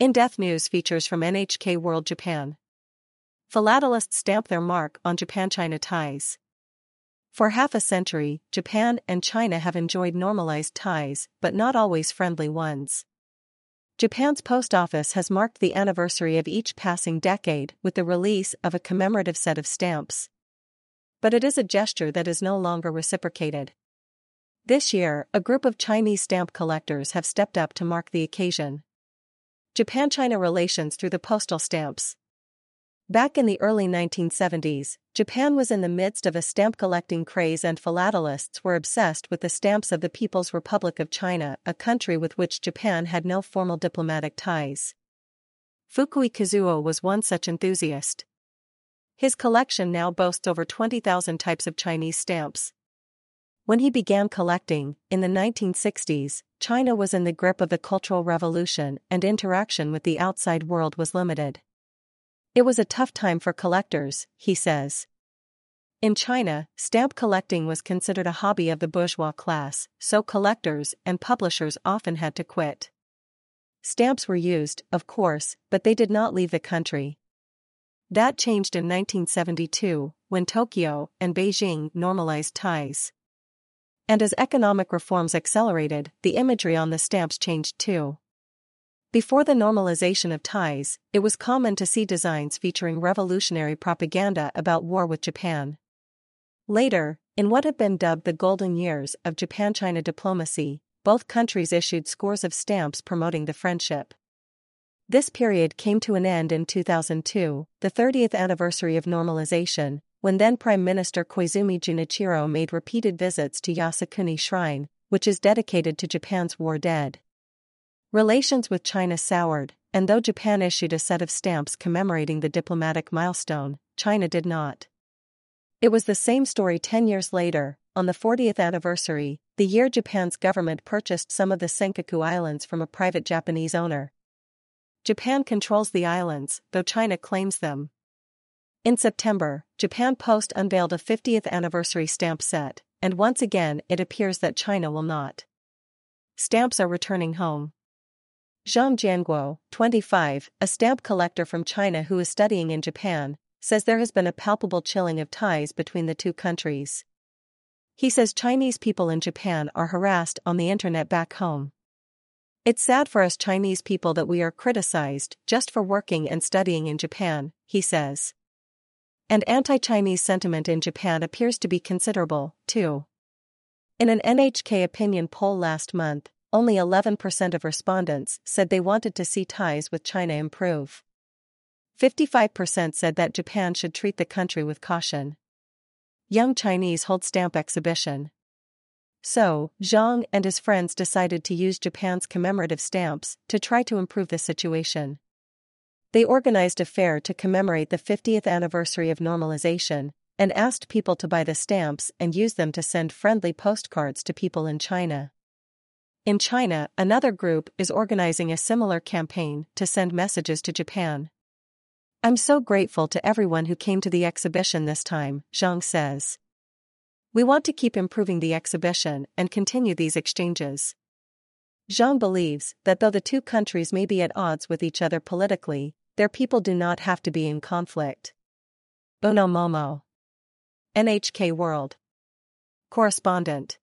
In-depth news features from NHK World Japan. Philatelists stamp their mark on Japan-China ties. For half a century, Japan and China have enjoyed normalized ties, but not always friendly ones. Japan's post office has marked the anniversary of each passing decade with the release of a commemorative set of stamps. But it is a gesture that is no longer reciprocated. This year, a group of Chinese stamp collectors have stepped up to mark the occasion. Japan China relations through the postal stamps. Back in the early 1970s, Japan was in the midst of a stamp collecting craze, and philatelists were obsessed with the stamps of the People's Republic of China, a country with which Japan had no formal diplomatic ties. Fukui Kazuo was one such enthusiast. His collection now boasts over 20,000 types of Chinese stamps. When he began collecting, in the 1960s, China was in the grip of the Cultural Revolution and interaction with the outside world was limited. It was a tough time for collectors, he says. In China, stamp collecting was considered a hobby of the bourgeois class, so collectors and publishers often had to quit. Stamps were used, of course, but they did not leave the country. That changed in 1972, when Tokyo and Beijing normalized ties. And as economic reforms accelerated, the imagery on the stamps changed too. Before the normalization of ties, it was common to see designs featuring revolutionary propaganda about war with Japan. Later, in what have been dubbed the golden years of Japan China diplomacy, both countries issued scores of stamps promoting the friendship. This period came to an end in 2002, the 30th anniversary of normalization, when then Prime Minister Koizumi Junichiro made repeated visits to Yasukuni Shrine, which is dedicated to Japan's war dead. Relations with China soured, and though Japan issued a set of stamps commemorating the diplomatic milestone, China did not. It was the same story 10 years later, on the 40th anniversary, the year Japan's government purchased some of the Senkaku Islands from a private Japanese owner. Japan controls the islands, though China claims them, in September, Japan Post unveiled a 50th anniversary stamp set, and once again it appears that China will not. Stamps are returning home. Zhang Jianguo, 25, a stamp collector from China who is studying in Japan, says there has been a palpable chilling of ties between the two countries. He says Chinese people in Japan are harassed on the internet back home. It's sad for us Chinese people that we are criticized just for working and studying in Japan, he says. And anti-Chinese sentiment in Japan appears to be considerable, too. In an NHK opinion poll last month, only 11% of respondents said they wanted to see ties with China improve. 55% said that Japan should treat the country with caution. Young Chinese hold stamp exhibition. So, Zhang and his friends decided to use Japan's commemorative stamps to try to improve the situation. They organized a fair to commemorate the 50th anniversary of normalization and asked people to buy the stamps and use them to send friendly postcards to people in China. In China, another group is organizing a similar campaign to send messages to Japan. I'm so grateful to everyone who came to the exhibition this time, Zhang says. We want to keep improving the exhibition and continue these exchanges. Zhang believes that though the two countries may be at odds with each other politically, their people do not have to be in conflict. Uno Momo. NHK World. Correspondent.